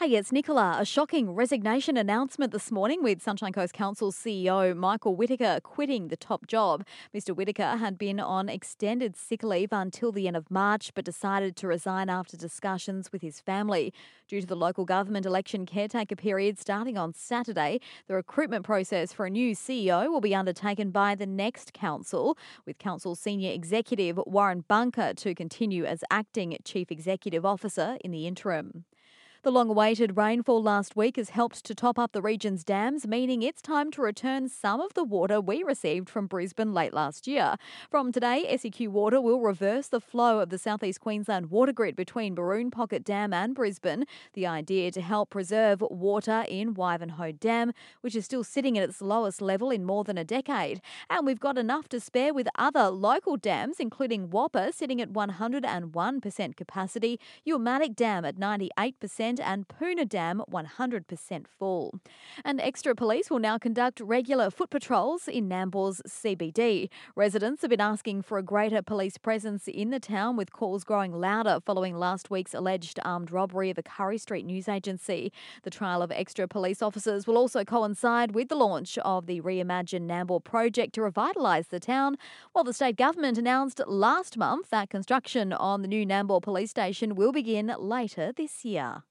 Hey, it's Nicola. A shocking resignation announcement this morning with Sunshine Coast Council CEO Michael Whitaker quitting the top job. Mr. Whitaker had been on extended sick leave until the end of March, but decided to resign after discussions with his family. Due to the local government election caretaker period starting on Saturday, the recruitment process for a new CEO will be undertaken by the next council, with council senior executive Warren Bunker to continue as acting chief executive officer in the interim. The long awaited rainfall last week has helped to top up the region's dams, meaning it's time to return some of the water we received from Brisbane late last year. From today, SEQ Water will reverse the flow of the southeast Queensland water grid between Baroon Pocket Dam and Brisbane. The idea to help preserve water in Wivenhoe Dam, which is still sitting at its lowest level in more than a decade. And we've got enough to spare with other local dams, including Wappa sitting at 101% capacity, Ewen Maddock Dam at 98% and Poona Dam 100% full. And extra police will now conduct regular foot patrols in Nambour's CBD. Residents have been asking for a greater police presence in the town, with calls growing louder following last week's alleged armed robbery of a Currie Street news agency. The trial of extra police officers will also coincide with the launch of the Reimagine Nambour project to revitalise the town, while the state government announced last month that construction on the new Nambour police station will begin later this year.